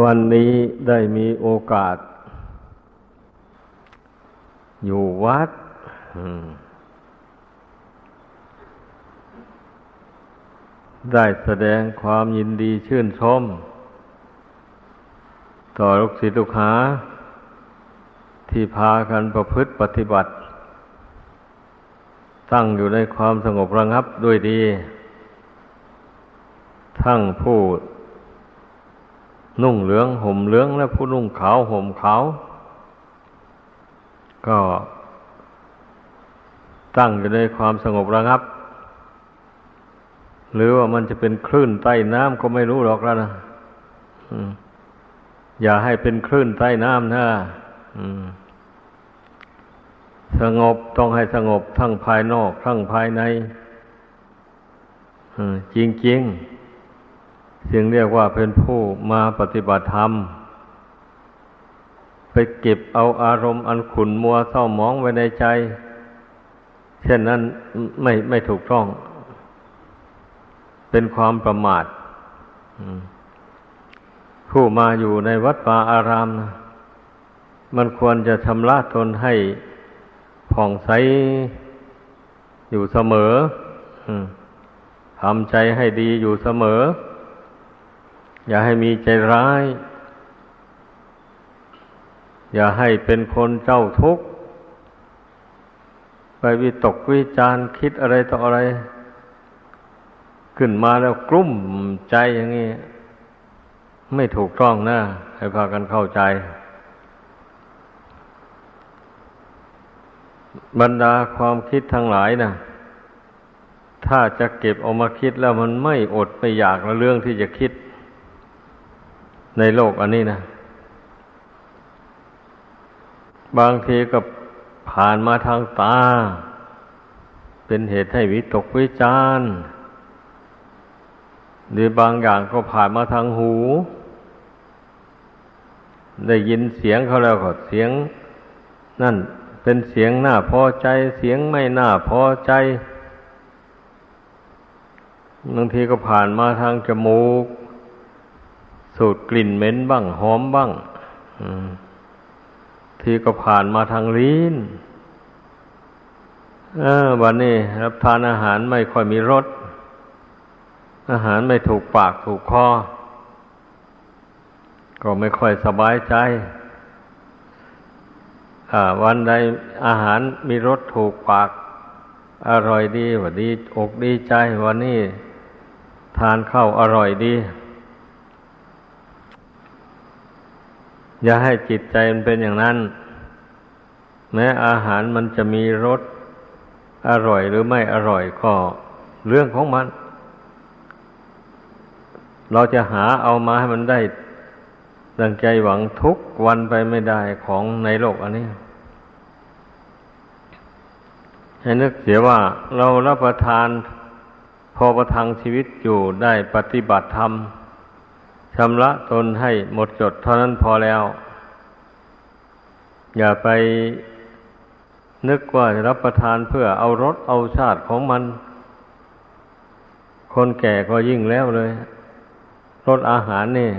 วันนี้ได้มีโอกาส อยู่วัด ได้แสดงความยินดีชื่นชม ต่อลูกศิษย์ลูกหา ที่พากันประพฤติปฏิบัติ ตั้งอยู่ในความสงบระงับด้วยดี ทั้งผู้ นุ่งเหลืองห่มเหลืองและผู้นุ่งขาวห่มขาว ก็ตั้งอยู่ในความสงบระงับ หรือว่ามันจะเป็นคลื่นใต้น้ำก็ไม่รู้หรอกแล้วนะอย่าให้เป็นคลื่นใต้น้ำนะสงบต้องให้สงบทั้งภายนอก ทั้งภายในจริงๆ จึงเรียกว่าเป็นผู้มาปฏิบัติธรรม ไปเก็บเอาอารมณ์อันขุนมัวเศร้าหมองไว้ในใจ เช่นนั้นไม่ไม่ถูกต้อง เป็นความประมาทผู้มาอยู่ในวัดป่าอารามนะมันควรจะชำระตนให้ผ่องใสอยู่เสมอทำใจให้ดีอยู่เสมอ อย่าให้มีใจร้าย อย่าให้เป็นคนเจ้าทุกข์ ไปวิตกวิจารคิดอะไรต่ออะไร ขึ้นมาแล้วกลุ้มใจอย่างนี้ ไม่ถูกต้องนะ ให้พากันเข้าใจ บรรดาความคิดทั้งหลายนะถ้าจะเก็บออกมาคิดแล้วมันไม่อดไม่อยากละเรื่องที่จะคิด ในโลกอันนี้นะ บางทีก็ผ่านมาทางตา เป็นเหตุให้วิตกวิจารหรือบางอย่างก็ผ่านมาทางหู ได้ยินเสียงเขาแล้วก็เสียง นั่นเป็นเสียงน่าพอใจ เสียงไม่น่าพอใจบางทีก็ผ่านมาทางจมูก สูดกลิ่นเหม็นบ้าง หอมบ้างทีก็ผ่านมาทางลิ้นวันนี้รับทานอาหารไม่ค่อยมีรสอาหารไม่ถูกปากถูกคอก็ไม่ค่อยสบายใจวันใดอาหารมีรสถูกปาก อร่อยดีว่าดีอกดีใจ วันนี้ทานข้าวอร่อยดี อย่าให้จิตใจมันเป็นอย่างนั้น แม้อาหารมันจะมีรสอร่อยหรือไม่อร่อยก็เรื่องของมัน เราจะหาเอามาให้มันได้ดังใจหวังทุกวันไปไม่ได้ของในโลกอันนี้ ให้นึกเสียว่าเรารับประทานพอประทังชีวิตอยู่ได้ปฏิบัติธรรม ชำระตนให้หมดจดเท่านั้นพอแล้ว อย่าไปนึกว่าจะรับประทานเพื่อเอารสเอาชาติของมัน คนแก่ก็ยิ่งแล้วเลย รสอาหารนี่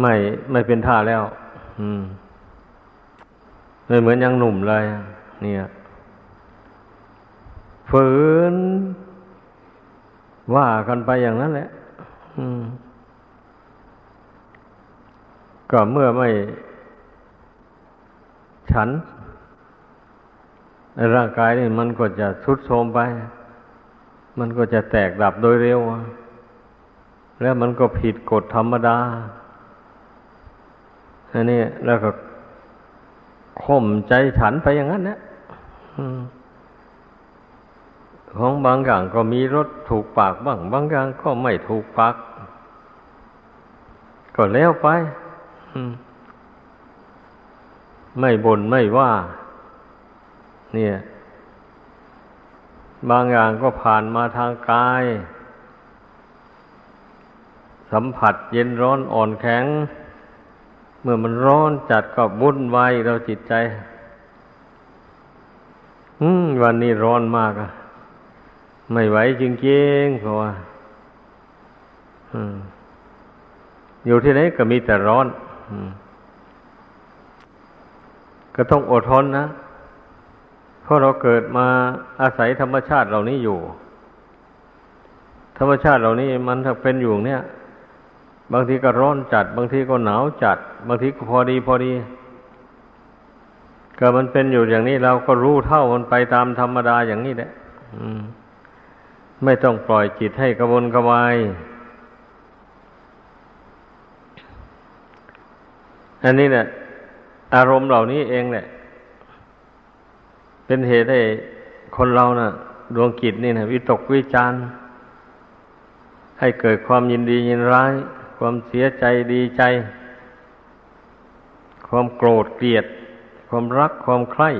ไม่ไม่เป็นท่าแล้ว อืมไม่เหมือนยังหนุ่มเลย เนี่ยฝืนว่ากันไปอย่างนั้นแหละ ก็เมื่อไม่ฉัน ร่างกายนี่มันก็จะทุดโทรมไป มันก็จะแตกดับโดยเร็ว แล้วมันก็ผิดกฎธรรมดา อันนี้แล้วก็ข่มใจฉันไปอย่างนั้นนะ ของบางอย่างก็มีรสถูกปากบ้าง บางอย่างก็ไม่ถูกปาก ก็แล้วไปไม่บน่นไม่ว่า เนี่ย บางอย่างก็ผ่านมาทางกาย สัมผัสเย็นร้อนอ่อนแข็ง เมื่อมันร้อนจัดก็บุ่นวายเราจิตใจ อืม วันนี้ร้อนมากอะ ไม่ไหวจริงๆเพราะว่าอยู่ที่ไหนก็มีแต่ร้อนก็ต้องอดทนนะเพราะเราเกิดมาอาศัยธรรมชาติเหล่านี้อยู่ ธรรมชาติเหล่านี้มันถ้าเป็นอยู่เนี่ย บางทีก็ร้อนจัด บางทีก็หนาวจัด บางทีก็พอดีพอดีก็มันเป็นอยู่อย่างนี้เราก็รู้เท่ามันไปตามธรรมดาอย่างนี้แหละ ไม่ต้องปล่อยจิตให้กระวนกระวาย อันนี้เนี่ยอารมณ์เหล่านี้เองแหละเป็นเหตุให้คนเรานะ่ะ ดวงกิจนี่นะวิตกวิจารให้เกิดความยินดียินร้าย ความเสียใจดีใจ ความโกรธเกลียด ความรักความใคร่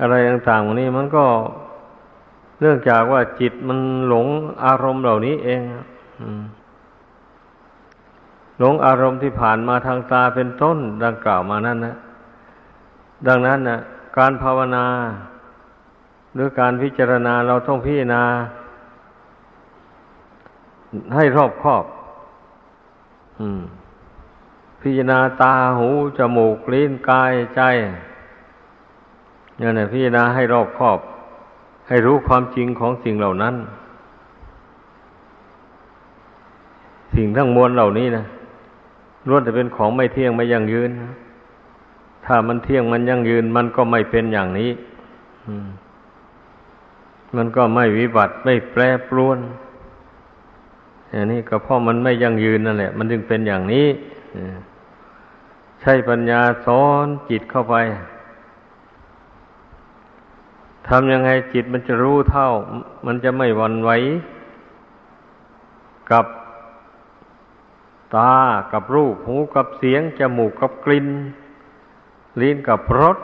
อะไรต่างๆนี้มันก็ เนื่องจากว่าจิตมันหลงอารมณ์เหล่านี้เองหลงอารมณ์ที่ผ่านมาทางตาเป็นต้นดังกล่าวมานั่นนะ ดังนั้นนะการภาวนา หรือการพิจารณาเราต้องพิจารณา ให้รอบคอบอพิจารณาตาหูจมูกลิ้นกายใจนี่นะพิจารณาให้รอบคอบ ให้รู้ความจริงของสิ่งเหล่านั้น สิ่งทั้งมวลเหล่านี้นะล้วนแต่เป็นของไม่เที่ยงไม่ยั่งยืนถ้ามันเที่ยงมันยั่งยืน มันก็ไม่เป็นอย่างนี้มันก็ไม่วิบัติไม่แปรปรวนอย่างนี้ก็เพราะมันไม่ยั่งยืนนั่นแหละ มันจึงเป็นอย่างนี้ใช้ปัญญาสอนจิตเข้าไป ทำยังไงจิตมันจะรู้เท่า มันจะไม่วันไหวกับตากับรูปหูกับเสียง จมูกกับกลิ่น ลิ้นกับรส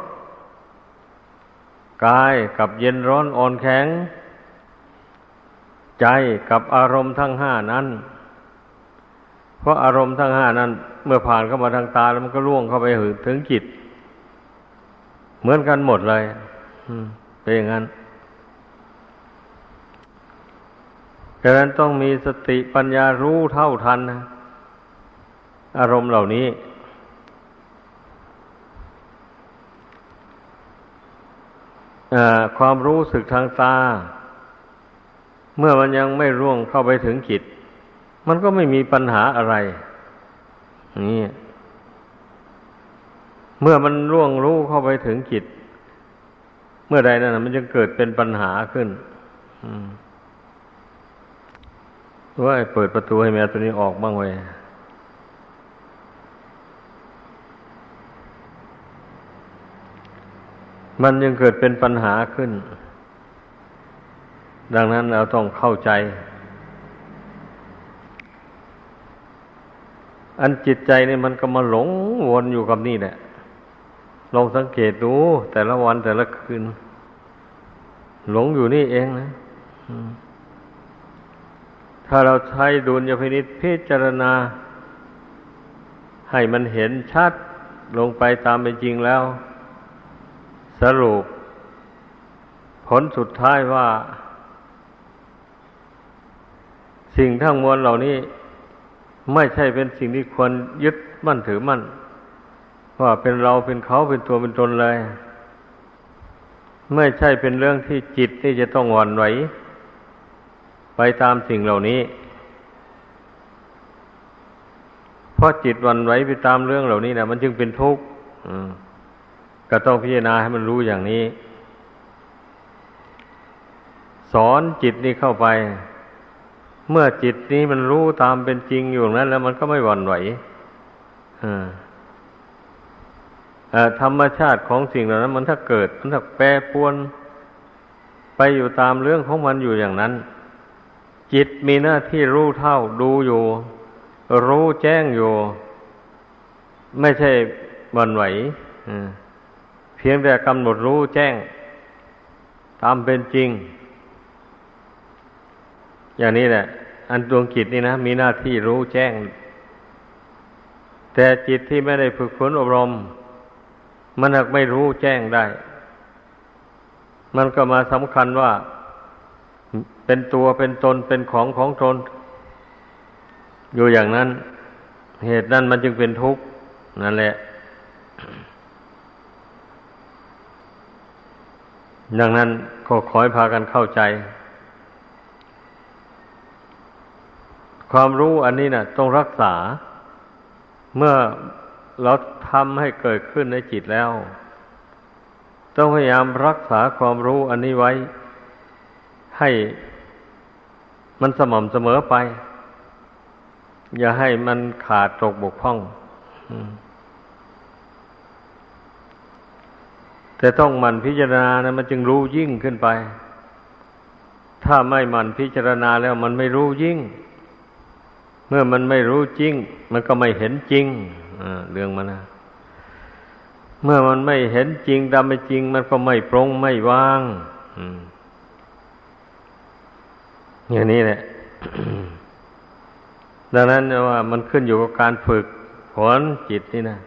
กายกับเย็นร้อนอ่อนแข็ง ใจกับอารมณ์ทั้งห้านั้น เพราะอารมณ์ทั้งห้านั้น เมื่อผ่านเข้ามาทางตาแล้วมันก็ล่วงเข้าไปถึงจิต เหมือนกันหมดเลย เป็นอย่างนั้นดังนั้นต้องมีสติปัญญารู้เท่าทันนะอารมณ์เหล่านี้ ความรู้สึกทางตา เมื่อมันยังไม่ร่วงเข้าไปถึงจิต มันก็ไม่มีปัญหาอะไร นี่ เมื่อมันร่วงรู้เข้าไปถึงจิต มื่อใดนั่นมันจึงเกิดเป็นปัญหาขึ้นว่าเปิดประตูให้แมวตัวนี้ออกบ้างไว้มันยังเกิดเป็นปัญหาขึ้น ดังนั้นเราต้องเข้าใจ อันจิตใจนี่มันก็มาหลงวนอยู่กับนี่แหละ ลองสังเกตดู แต่ละวันแต่ละคืน หลงอยู่นี่เองนะถ้าเราใช้ดุลยพินิษพิจารณา ให้มันเห็นชัดลงไปตามเป็นจริงแล้ว สรุป ผลสุดท้ายว่า สิ่งทั้งมวลเหล่านี้ ไม่ใช่เป็นสิ่งที่ควรยึดมั่นถือมั่น ว่าเป็นเราเป็นเขาเป็นตัวเป็นตนเลย ไม่ใช่เป็นเรื่องที่จิตที่จะต้องหวั่นไหวไปตามสิ่งเหล่านี้ เพราะจิตวันไหวไปตามเรื่องเหล่านี้นะมันจึงเป็นทุกข์ก็ต้องพิจารณาให้มันรู้อย่างนี้ สอนจิตนี้เข้าไป เมื่อจิตนี้มันรู้ตามเป็นจริงอยู่นั้น แล้วมันก็ไม่หวั่นไหว ธรรมชาติของสิ่งเหล่านั้น มันถ้าเกิด มันถ้าแปรปวนไปอยู่ตามเรื่องของมันอยู่อย่างนั้น จิตมีหน้าที่รู้เท่าดูอยู่ รู้แจ้งอยู่ ไม่ใช่วันไหวเพียงแต่กำหนดรู้แจ้ง ตามเป็นจริง อย่างนี้แหละ อันดวงจิตนี่นะ มีหน้าที่รู้แจ้ง แต่จิตที่ไม่ได้ฝึกฝนอบรม มันหากไม่รู้แจ้งได้ มันก็มาสำคัญว่า เป็นตัวเป็นตนเป็นของของตน อยู่อย่างนั้น เหตุนั้นมันจึงเป็นทุกข์ นั่นแหละ ดังนั้นก็ขอให้พากันเข้าใจ ความรู้อันนี้นะ่ะ ต้องรักษาเมื่อ เราทำให้เกิดขึ้นในจิตแล้ว ต้องพยายามรักษาความรู้อันนี้ไว้ ให้มันสม่ำเสมอไป อย่าให้มันขาดตกบกพร่องแต่ต้องมันพิจารณานะมันจึงรู้ยิ่งขึ้นไป ถ้าไม่มันพิจารณาแล้วมันไม่รู้ยิ่ง เมื่อมันไม่รู้จริง มันก็ไม่เห็นจริง เรื่องมันนะเมื่อมันไม่เห็นจริงตามไม่จริง มันก็ไม่ปรงไม่ว่างอย่างนี้แหละ ดังนั้นว่ามันขึ้นอยู่กับการฝึกฝนจิตนี่นะ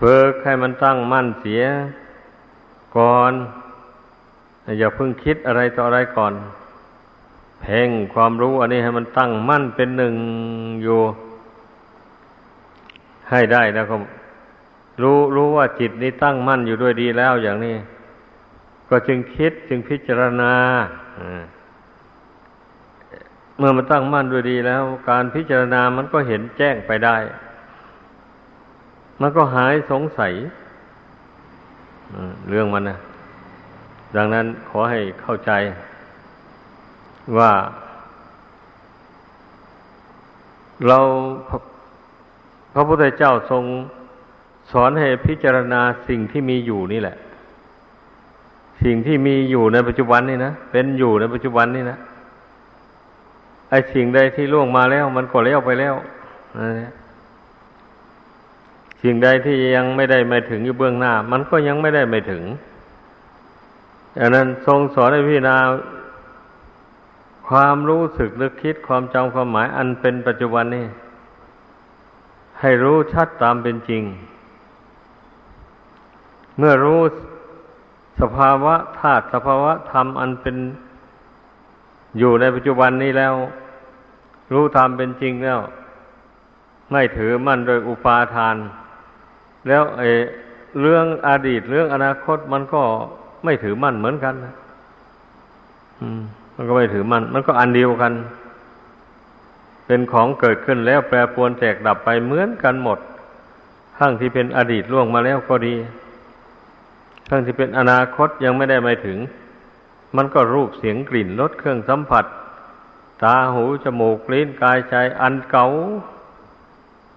ฝึกให้มันตั้งมั่นเสียก่อน อย่าเพิ่งคิดอะไรต่ออะไรก่อน เพ่งความรู้อันนี้ให้มันตั้งมั่นเป็นหนึ่งอยู่ ให้ได้แล้วก็ รู้รู้ว่าจิตนี้ตั้งมั่นอยู่ด้วยดีแล้วอย่างนี้ ก็จึงคิดจึงพิจารณาเมื่อมันตั้งมั่นด้วยดีแล้ว การพิจารณามันก็เห็นแจ้งไปได้ มันก็หายสงสัยเรื่องมันนะดังนั้นขอให้เข้าใจว่า เรา ระพุทธเจ้าทรงสอนให้พิจารณาสิ่งที่มีอยู่นี่แหละ สิ่งที่มีอยู่ในปัจจุบันนี่นะเป็นอยู่ในปัจจุบันนี่นะไอ้สิ่งใดที่ล่วงมาแล้ว มันก็แล้วไปแล้วสิ่งใดที่ยังไม่ได้ไม่ถึงอยู่เบื้องหน้า มันก็ยังไม่ได้ไม่ถึงดังนั้นทรงสอนให้พี่นาความรู้สึกนึกคิดความจำความหมายอันเป็นปัจจุบันนี่ ให้รู้ชัดตามเป็นจริง เมื่อรู้สภาวะธาตุสภาวะธรรมอันเป็นอยู่ในปัจจุบันนี้แล้ว รู้ตามเป็นจริงแล้ว ไม่ถือมั่นโดยอุปาทาน แล้วไอ้เรื่องอดีตเรื่องอนาคตมันก็ไม่ถือมั่นเหมือนกันนะอืม มันก็ไม่ถือมั่นมันก็อันเดียวกัน เป็นของเกิดขึ้นแล้วแปรปรวนแตกดับไปเหมือนกันหมด ทั้งที่เป็นอดีตล่วงมาแล้วก็ดี ทั้งที่เป็นอนาคตยังไม่ได้ไปถึง มันก็รูปเสียงกลิ่นรสเครื่องสัมผัส ตาหูจมูกลิ้นกายใจอันเก่า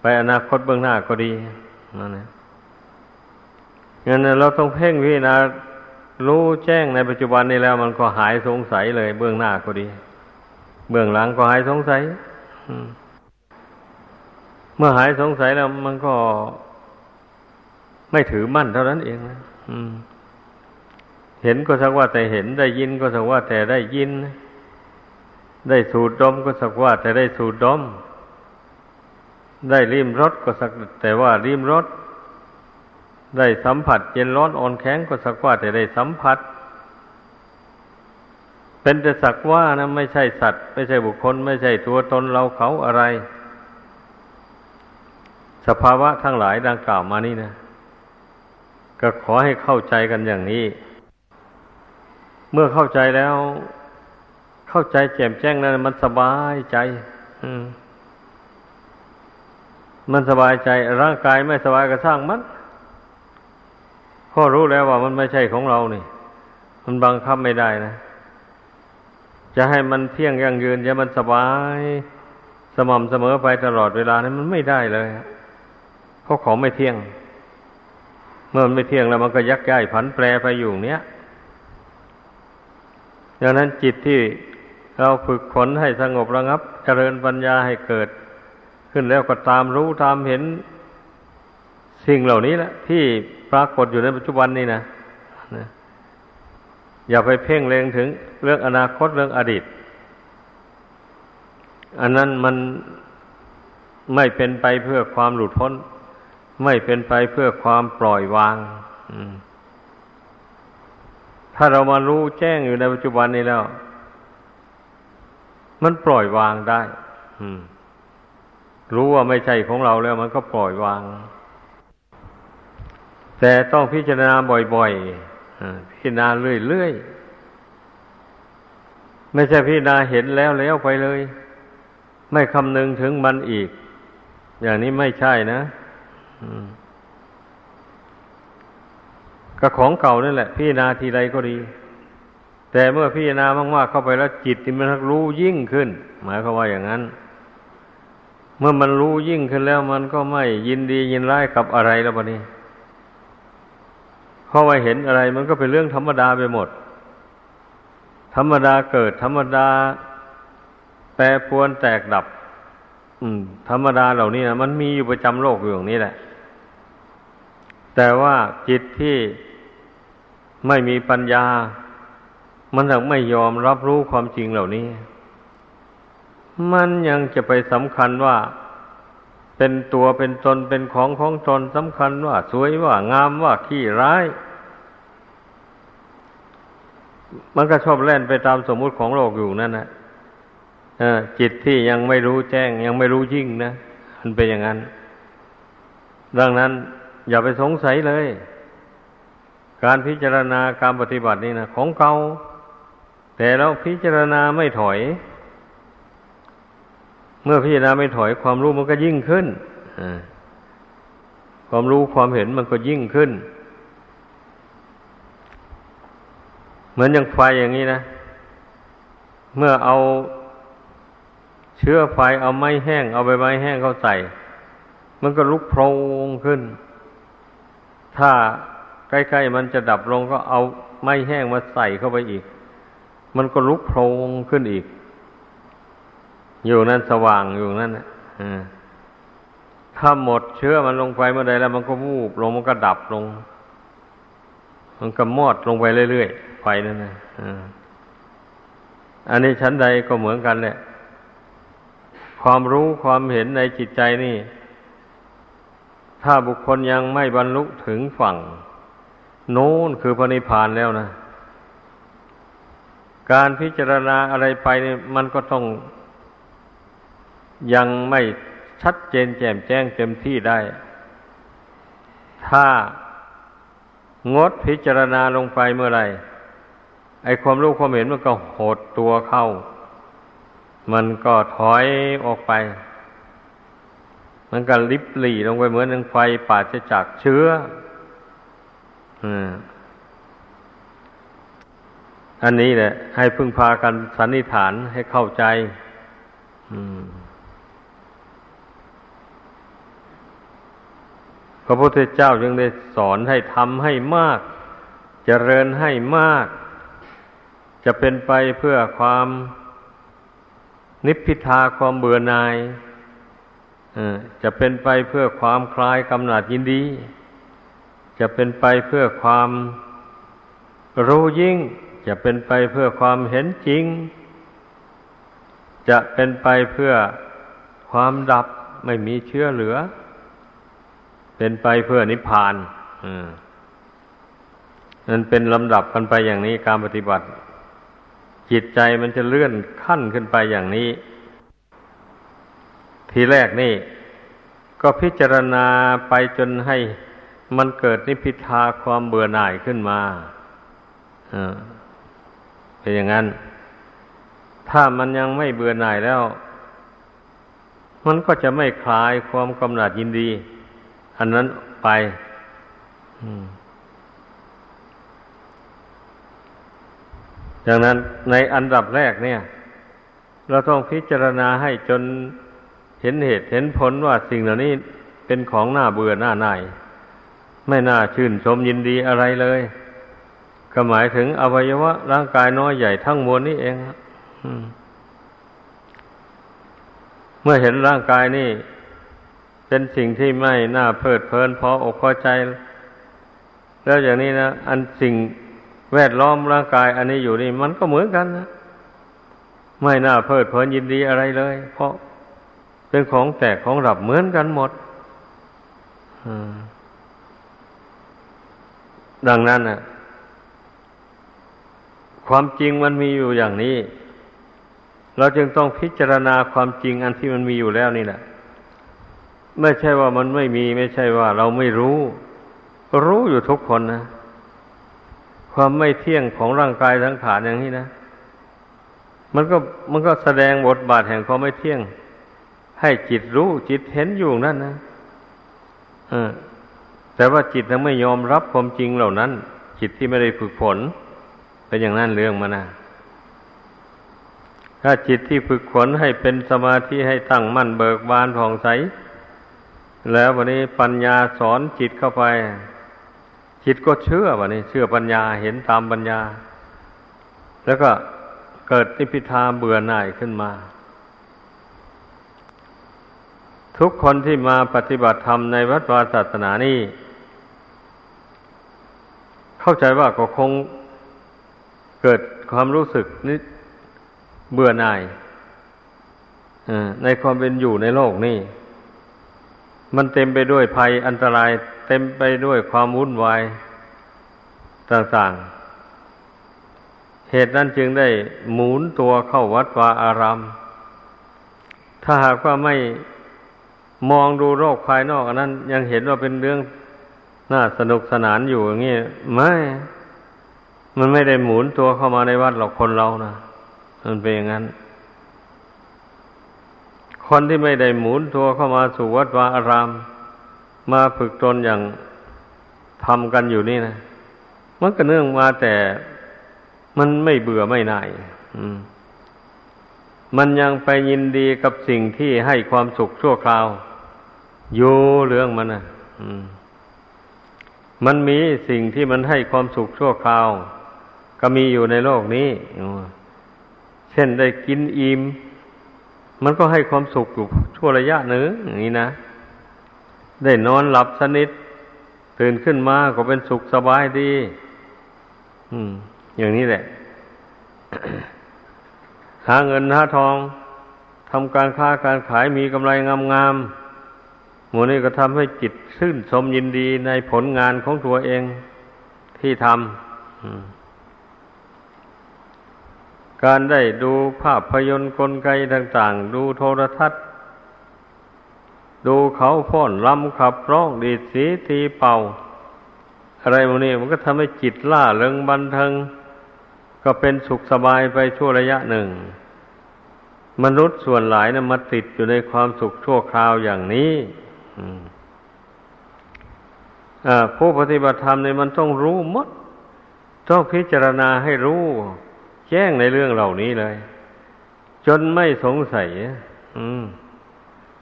ไปอนาคตเบื้องหน้าก็ดีนั่นแหละงั้นเราต้องเพ่งพิจารณารู้แจ้งในปัจจุบันนี้แล้ว มันก็หายสงสัยเลย เบื้องหน้าก็ดี เบื้องหลังก็หายสงสัย เมื่อหายสงสัยแล้วมันก็ไม่ถือมั่นเท่านั้นเองนะเห็นก็สักว่าแต่เห็น ได้ยินก็สักว่าแต่ได้ยิน ได้สูดดมก็สักว่าแต่ได้สูดดม ได้ริมรสก็สักแต่ว่าริมรส ได้สัมผัสเย็นร้อนอ่อนแข็งก็สักว่าแต่ได้สัมผัส เป็นแต่สักว่านะไม่ใช่สัตว์ ไม่ใช่บุคคล ไม่ใช่ตัวตนเราเขาอะไร สภาวะทั้งหลายดังกล่าวมานี่นะ ก็ขอให้เข้าใจกันอย่างนี้ เมื่อเข้าใจแล้ว เข้าใจแจ่มแจ้งนั้นมันสบายใจ อืมมันสบายใจ ร่างกายไม่สบายก็สร้างมันพอรู้แล้วว่ามันไม่ใช่ของเรานี่ มันบังคับไม่ได้นะ จะให้มันเที่ยงยั่งยืนจะมันสบาย สม่ำเสมอไปตลอดเวลานี่มันไม่ได้เลยเพราะของไม่เที่ยง เมื่อมันไม่เที่ยงแล้วมันก็ยักย้ายผันแปรไปอยู่เนี้ยดังนั้นจิตที่เราฝึกฝนให้สงบระงับ เจริญปัญญาให้เกิด ขึ้นแล้วก็ตามรู้ตามเห็น สิ่งเหล่านี้แหละที่ปรากฏอยู่ในปัจจุบันนี่นะนะ อย่าไปเพ่งเล็งถึงเรื่องอนาคตเรื่องอดีต อันนั้นมันไม่เป็นไปเพื่อความหลุดพ้น ไม่เป็นไปเพื่อความปล่อยวางถ้าเรามารู้แจ้งอยู่ในปัจจุบันนี้แล้ว มันปล่อยวางได้รู้ว่าไม่ใช่ของเราแล้วมันก็ปล่อยวาง แต่ต้องพิจารณาบ่อยๆ พิจารณาเรื่อยๆ ไม่ใช่พิจารณาเห็นแล้วแล้วไปเลย ไม่คำนึงถึงมันอีก อย่างนี้ไม่ใช่นะก็ของเก่านั่นแหละ พิจารณาทีไรก็ดี แต่เมื่อพิจารณามากๆเข้าไปแล้วจิตมันรู้ยิ่งขึ้น หมายความว่าอย่างนั้น เมื่อมันรู้ยิ่งขึ้นแล้วมันก็ไม่ยินดียินร้ายกับอะไรแล้วบะนี้ พอมาเห็นอะไร มันก็เป็นเรื่องธรรมดาไปหมด ธรรมดาเกิด ธรรมดา แปรปวนแตกดับ อืม ธรรมดาเหล่านี้นะมันมีอยู่ประจำโลกอยู่อย่างนี้แหละ แต่ว่าจิตที่ไม่มีปัญญา มันถึงไม่ยอมรับรู้ความจริงเหล่านี้ มันยังจะไปสำคัญว่า เป็นตัวเป็นตนเป็นของของตนสำคัญว่า สวยว่างามว่าขี้ร้าย มันก็ชอบเล่นไปตามสมมุติของโลกอยู่นั่นนะจิตที่ยังไม่รู้แจ้ง ยังไม่รู้ยิ่งนะมันเป็นอย่างนั้น ดังนั้น อย่าไปสงสัยเลย การพิจารณาการปฏิบัตินี่นะของเก่าแต่เราพิจารณาไม่ถอย เมื่อพิจารณาไม่ถอยความรู้มันก็ยิ่งขึ้นความรู้ความเห็นมันก็ยิ่งขึ้น เหมือนอย่างไฟอย่างนี้นะ เมื่อเอาเชื้อไฟเอาไม้แห้ง เอาใบไม้แห้งเข้าใส่ มันก็ลุกโพลงขึ้น ถ้าใกล้ๆมันจะดับลงก็เอาไม้แห้งมาใส่เข้าไปอีก มันก็ลุกโพลงขึ้นอีก อยู่นั่นสว่างอยู่นั่นนะถ้าหมดเชื้อมันลงไปเมื่อใดแล้วมันก็วูบลงมันก็ดับลง มันก็มอดลงไปเรื่อยๆไฟนั่นนะอันนี้ชั้นใดก็เหมือนกันแหละความรู้ความเห็นในจิตใจนี่ ถ้าบุคคลยังไม่บรรลุถึงฝั่ง โน้นคือพระนิพพานแล้วนะ การพิจารณาอะไรไปนี่มันก็ต้อง ยังไม่ชัดเจนแจ่มแจ้งเต็มที่ได้ ถ้างดพิจารณาลงไปเมื่อไรไอความรู้ความเห็นมันก็หดตัวเข้า มันก็ถอยออกไป มันก็ลิบหลี่ลงไปเหมือนหนึ่งไฟป่าจะจักเชื้ออันนี้แหละ ให้พึ่งพากันสันนิษฐานให้เข้าใจ อืม พระพุทธเจ้าจึงได้สอนให้ทำให้มากจเจริญให้มาก จะเป็นไปเพื่อความนิพพิทาความเบื่อหน่ายจะเป็นไปเพื่อความคลายกำหนัดยินดี จะเป็นไปเพื่อความรู้ยิ่ง จะเป็นไปเพื่อความเห็นจริง จะเป็นไปเพื่อความดับไม่มีเชื้อเหลือ เป็นไปเพื่อนิพพานนั่นเป็นลำดับกันไปอย่างนี้การปฏิบัติ จิตใจมันจะเลื่อนขั้นขึ้นไปอย่างนี้ ทีแรกนี่ ก็พิจารณาไปจนให้มันเกิดนิพิทาความเบื่อหน่ายขึ้นมาเป็นอย่างนั้น ถ้ามันยังไม่เบื่อหน่ายแล้ว มันก็จะไม่คลายความกำหนัดยินดี อันนั้นไปดังนั้นในอันดับแรกเนี่ย เราต้องพิจารณาให้จนเห็นเหตุเห็นผลว่าสิ่งเหล่านี้เป็นของน้าเบื่อหน้าหน่าย ไม่น่าชื่นชมยินดีอะไรเลยก็หมายถึงอวัยวะร่างกายน้อยใหญ่ทั้งมวลนี่เองเมื่อเห็นร่างกายนี่ เป็นสิ่งที่ไม่น่าเพลิดเพลินพออกพอใจ แล้วอย่างนี้นะอันสิ่งแวดล้อมร่างกาย อันนี้อยู่นี่มันก็เหมือนกันนะไม่น่าเพลิดเพลินยินดีอะไรเลย เพราะเป็นของแตกของหลับเหมือนกันหมดดังนั้นนะความจริงมันมีอยู่อย่างนี้ เราจึงต้องพิจารณาความจริงอันที่มันมีอยู่แล้วนี่แหละ ไม่ใช่ว่ามันไม่มี ไม่ใช่ว่าเราไม่รู้ รู้อยู่ทุกคนนะ ความไม่เที่ยงของร่างกายทั้งขานอย่างนี้นะ มันก็มันก็แสดงบทบาทแห่งความไม่เที่ยง ให้จิตรู้จิตเห็นอยู่นั่นนะอแต่ว่าจิตยังไม่ยอมรับความจริงเหล่านั้น จิตที่ไม่ได้ฝึกฝนเป็นอย่างนั้นเรื่องมานะถ้าจิตที่ฝึกฝนให้เป็นสมาธิให้ตั้งมั่นเบิกบานผ่องใส แล้ววันนี้ปัญญาสอนจิตเข้าไป จิตก็เชื่อวันนี้ เชื่อปัญญาเห็นตามปัญญา แล้วก็เกิดนิพิทาเบื่อหน่ายขึ้นมา ทุกคนที่มาปฏิบัติธรรมในวัดวาศาสนานี่ เข้าใจว่าก็คงเกิดความรู้สึกนิดเบื่อหน่ายในความเป็นอยู่ในโลกนี่ มันเต็มไปด้วยภัยอันตราย เต็มไปด้วยความวุ่นวายต่างๆ เหตุนั้นจึงได้หมุนตัวเข้าวัดวาอาราม ถ้าหากว่าไม่มองดูโรคภายนอกอันนั้น ยังเห็นว่าเป็นเรื่องน่าสนุกสนานอยู่อย่างนี้ไม่ มันไม่ได้หมุนตัวเข้ามาในวัดหรอกคนเรานะมันเป็นอย่างนั้น คนที่ไม่ได้หมุนตัวเข้ามาสู่วัดวาอาราม มาฝึกตนอย่างทำกันอยู่นี่นะมันก็เนื่องมาแต่มันไม่เบื่อไม่น่ายมันยังไปยินดีกับสิ่งที่ให้ความสุขชั่วคราวอยู่เรื่องมันนะมันมีสิ่งที่มันให้ความสุขชั่วคราว ก็มีอยู่ในโลกนี้ เช่นได้กินอิ่ม มันก็ให้ความสุขอยู่ชั่วระยะหนึ่งอย่างนี้นะ ได้นอนหลับสนิท ตื่นขึ้นมาก็เป็นสุขสบายดี อืม อย่างนี้แหละ หาเงินหาทองทำการค้าการขายมีกำไรงามๆหมูนี้ก็ทำให้จิตชื่นชมยินดีในผลงานของตัวเองที่ทำ การได้ดูภาพยนตร์กลไกต่างๆ ดูโทรทัศน์ ดูเขาพ่นลำขับร้องดีดสีตีเป่า อะไรพวกนี้มันก็ทำให้จิตล่าเริงบันเทิงก็เป็นสุขสบายไปชั่วระยะหนึ่ง มนุษย์ส่วนหลายนะมาติดอยู่ในความสุขชั่วคราวอย่างนี้ผู้ปฏิบัติธรรมเนี่ยมันต้องรู้มด ต้องพิจารณาให้รู้ แจ้งในเรื่องเหล่านี้เลย จนไม่สงสัย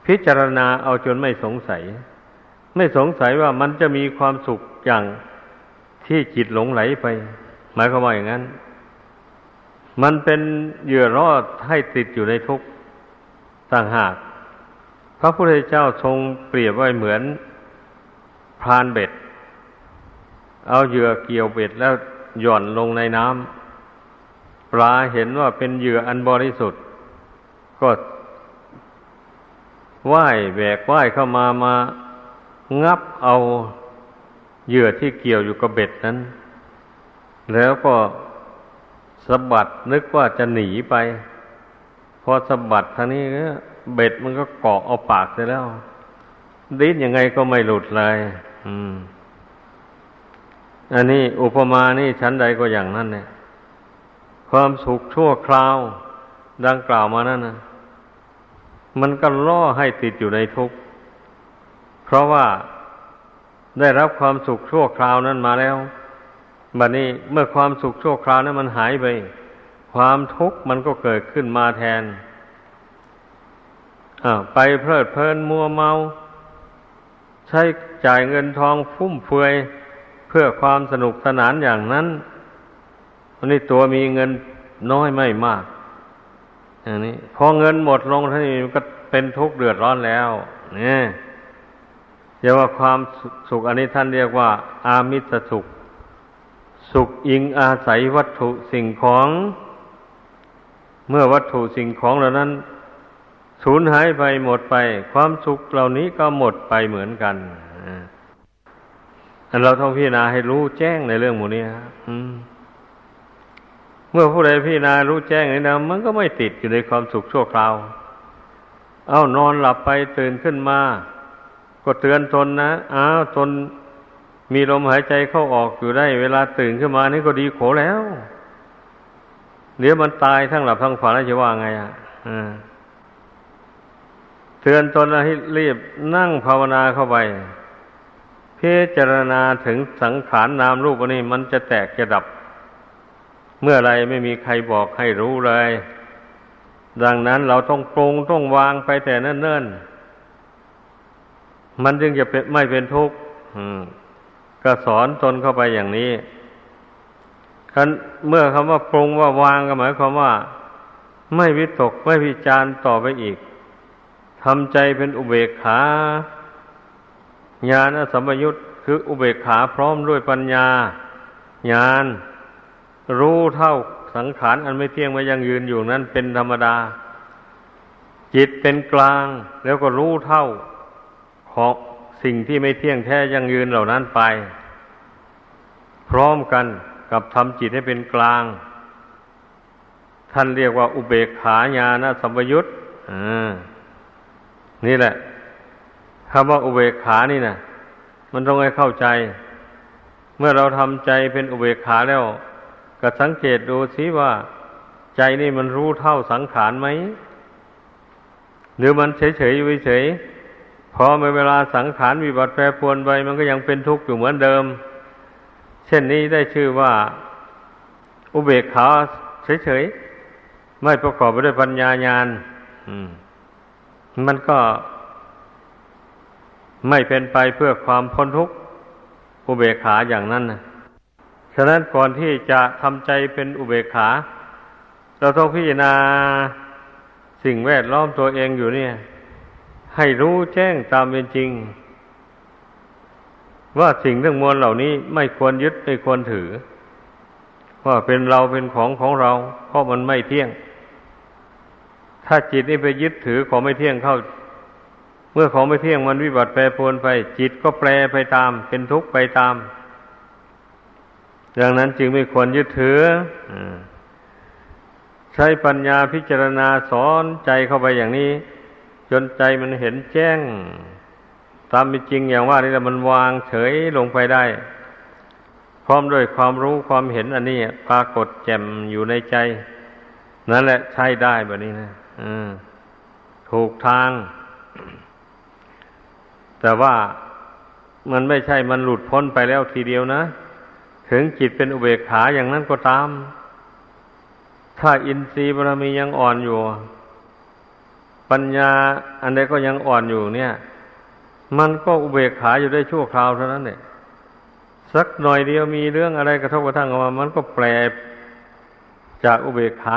พิจารณาเอาจนไม่สงสัย ไม่สงสัยว่ามันจะมีความสุขอย่างที่จิตหลงไหลไป หมายความว่าอย่างนั้น มันเป็นเหยื่อรอดให้ติดอยู่ในทุกข์ต่างหาก พระพุทธเจ้าทรงเปรียบไว้เหมือนพรานเบ็ด เอาเหยื่อเกี่ยวเบ็ดแล้วหย่อนลงในน้ำ ปลาเห็นว่าเป็นเหยื่ออันบริสุทธิ์ ก็ว่ายแบกว่ายเข้ามามางับเอาเหยื่อที่เกี่ยวอยู่กับเบ็ดนั้น แล้วก็สะบัดนึกว่าจะหนีไป พอสะบัดทางนี้เบ็ดมันก็เกาะเอาปากเสียแล้ว ดิ้นยังไงก็ไม่หลุดเลย อืม อันนี้อุปมานี่ชั้นใดก็อย่างนั้นเนี่ย ความสุขชั่วคราว ดังกล่าวมานั่นนะมันก็ล่อให้ติดอยู่ในทุกข์ เพราะว่าได้รับความสุขชั่วคราวนั้นมาแล้วบัดนี้เมื่อความสุขชั่วคราวนั้นมันหายไป ความทุกข์มันก็เกิดขึ้นมาแทนไปเพลิดเพลินมัวเมา ใช้จ่ายเงินทองฟุ่มเฟือยเพื่อความสนุกสนานอย่างนั้น วันนี้ตัวมีเงินน้อยไม่มากอย่างนี้พอเงินหมดลงท่านี้ก็เป็นทุกข์เดือดร้อนแล้วเนี่ยเรียกว่าความสุขอันนี้ท่านเรียกว่า อามิสสุข สุขอิงอาศัยวัตถุสิ่งของ เมื่อวัตถุสิ่งของเหล่านั้นสูญหายไปหมดไป ความสุขเหล่านี้ก็หมดไปเหมือนกันเราต้องพิจารณาให้รู้แจ้งในเรื่องหมู่นี้อืม เมื่อผู้ใดพี่นารู้แจ้งนี่นะมันก็ไม่ติดอยู่ในความสุขชั่วคราว เอานอนหลับไปตื่นขึ้นมา ก็เตือนตนนะอ้าวตนมีลมหายใจเข้าออกอยู่ได้ เวลาตื่นขึ้นมานี่ก็ดีโขแล้วเดี๋ยวมันตายทั้งหลับทั้งฝันแล้วจะว่าไงอะเตือนตนให้รีบนั่งภาวนาเข้าไปพิจารณาถึงสังขารนนามรูปอันนี้มันจะแตกจะดับ เมื่อไรไม่มีใครบอกให้รู้เลย ดังนั้นเราต้องปรงต้องวางไปแต่เนิ่นๆ มันจึงจะเป็นไม่เป็นทุกข์ก็สอนตนเข้าไปอย่างนี้คันเมื่อคำว่าปรุงว่าวางก็หมายความว่า ไม่วิตกไม่พิจารณ์ต่อไปอีกทำใจเป็นอุเบกขาญาณสัมปยุตคืออุเบกขาพร้อมด้วยปัญญาญาณ รู้เท่าสังขารอันไม่เที่ยงไม่ยังยืนอยู่นั้นเป็นธรรมดา จิตเป็นกลาง แล้วก็รู้เท่าของสิ่งที่ไม่เที่ยงแท้ยังยืนเหล่านั้นไป พร้อมกันกับทำจิตให้เป็นกลาง ท่านเรียกว่าอุเบกขาญาณสัมปยุตนี่แหละคำว่าอุเบกขานี่นะมันต้องให้เข้าใจ เมื่อเราทำใจเป็นอุเบกขาแล้ว ก็สังเกตดูสิว่า ใจนี่มันรู้เท่าสังขารไหม หรือมันเฉยๆอยู่เฉยพอในเวลาสังขารวิบัติแปรปรวนไปมันก็ยังเป็นทุกข์อยู่เหมือนเดิม เช่นนี้ได้ชื่อว่า อุเบกขาเฉยๆไม่ประกอบไปด้วยปัญญาญาณมันก็ ไม่เป็นไปเพื่อความพ้นทุกข์อุเบกขาอย่างนั้นนะ ฉะนั้นก่อนที่จะทำใจเป็นอุเบกขา เราต้องพิจารณาสิ่งแวดล้อมตัวเองอยู่เนี่ย ให้รู้แจ้งตามเป็นจริง ว่าสิ่งทั้งมวลเหล่านี้ไม่ควรยึดไม่ควรถือ ว่าเป็นเราเป็นของของเรา เพราะมันไม่เที่ยง ถ้าจิตนี่ไปยึดถือของไม่เที่ยงเข้า เมื่อของไม่เที่ยงมันวิบัติแปรปรวนไป จิตก็แปรไปตาม เป็นทุกข์ไปตาม ดังนั้นจึงไม่ควรยึดถือใช้ปัญญาพิจารณาสอนใจเข้าไปอย่างนี้ จนใจมันเห็นแจ้ง ตามเป็นจริงอย่างว่านี่แหละมันวางเฉยลงไปได้ พร้อมด้วยความรู้ความเห็นอันนี้ปรากฏแจ่มอยู่ในใจ นั่นแหละใช้ได้แบบนี้นะถูกทาง แต่ว่ามันไม่ใช่มันหลุดพ้นไปแล้วทีเดียวนะ ถึงจิตเป็นอุเบกขาอย่างนั้นก็ตาม ถ้าอินทรีย์บารมียังอ่อนอยู่ ปัญญาอันใดก็ยังอ่อนอยู่เนี่ย มันก็อุเบกขาอยู่ได้ชั่วคราวเท่านั้นเนี่ยสักหน่อยเดียวมีเรื่องอะไรกระทบกระทั่งออกมา มันก็แปลจากอุเบกขา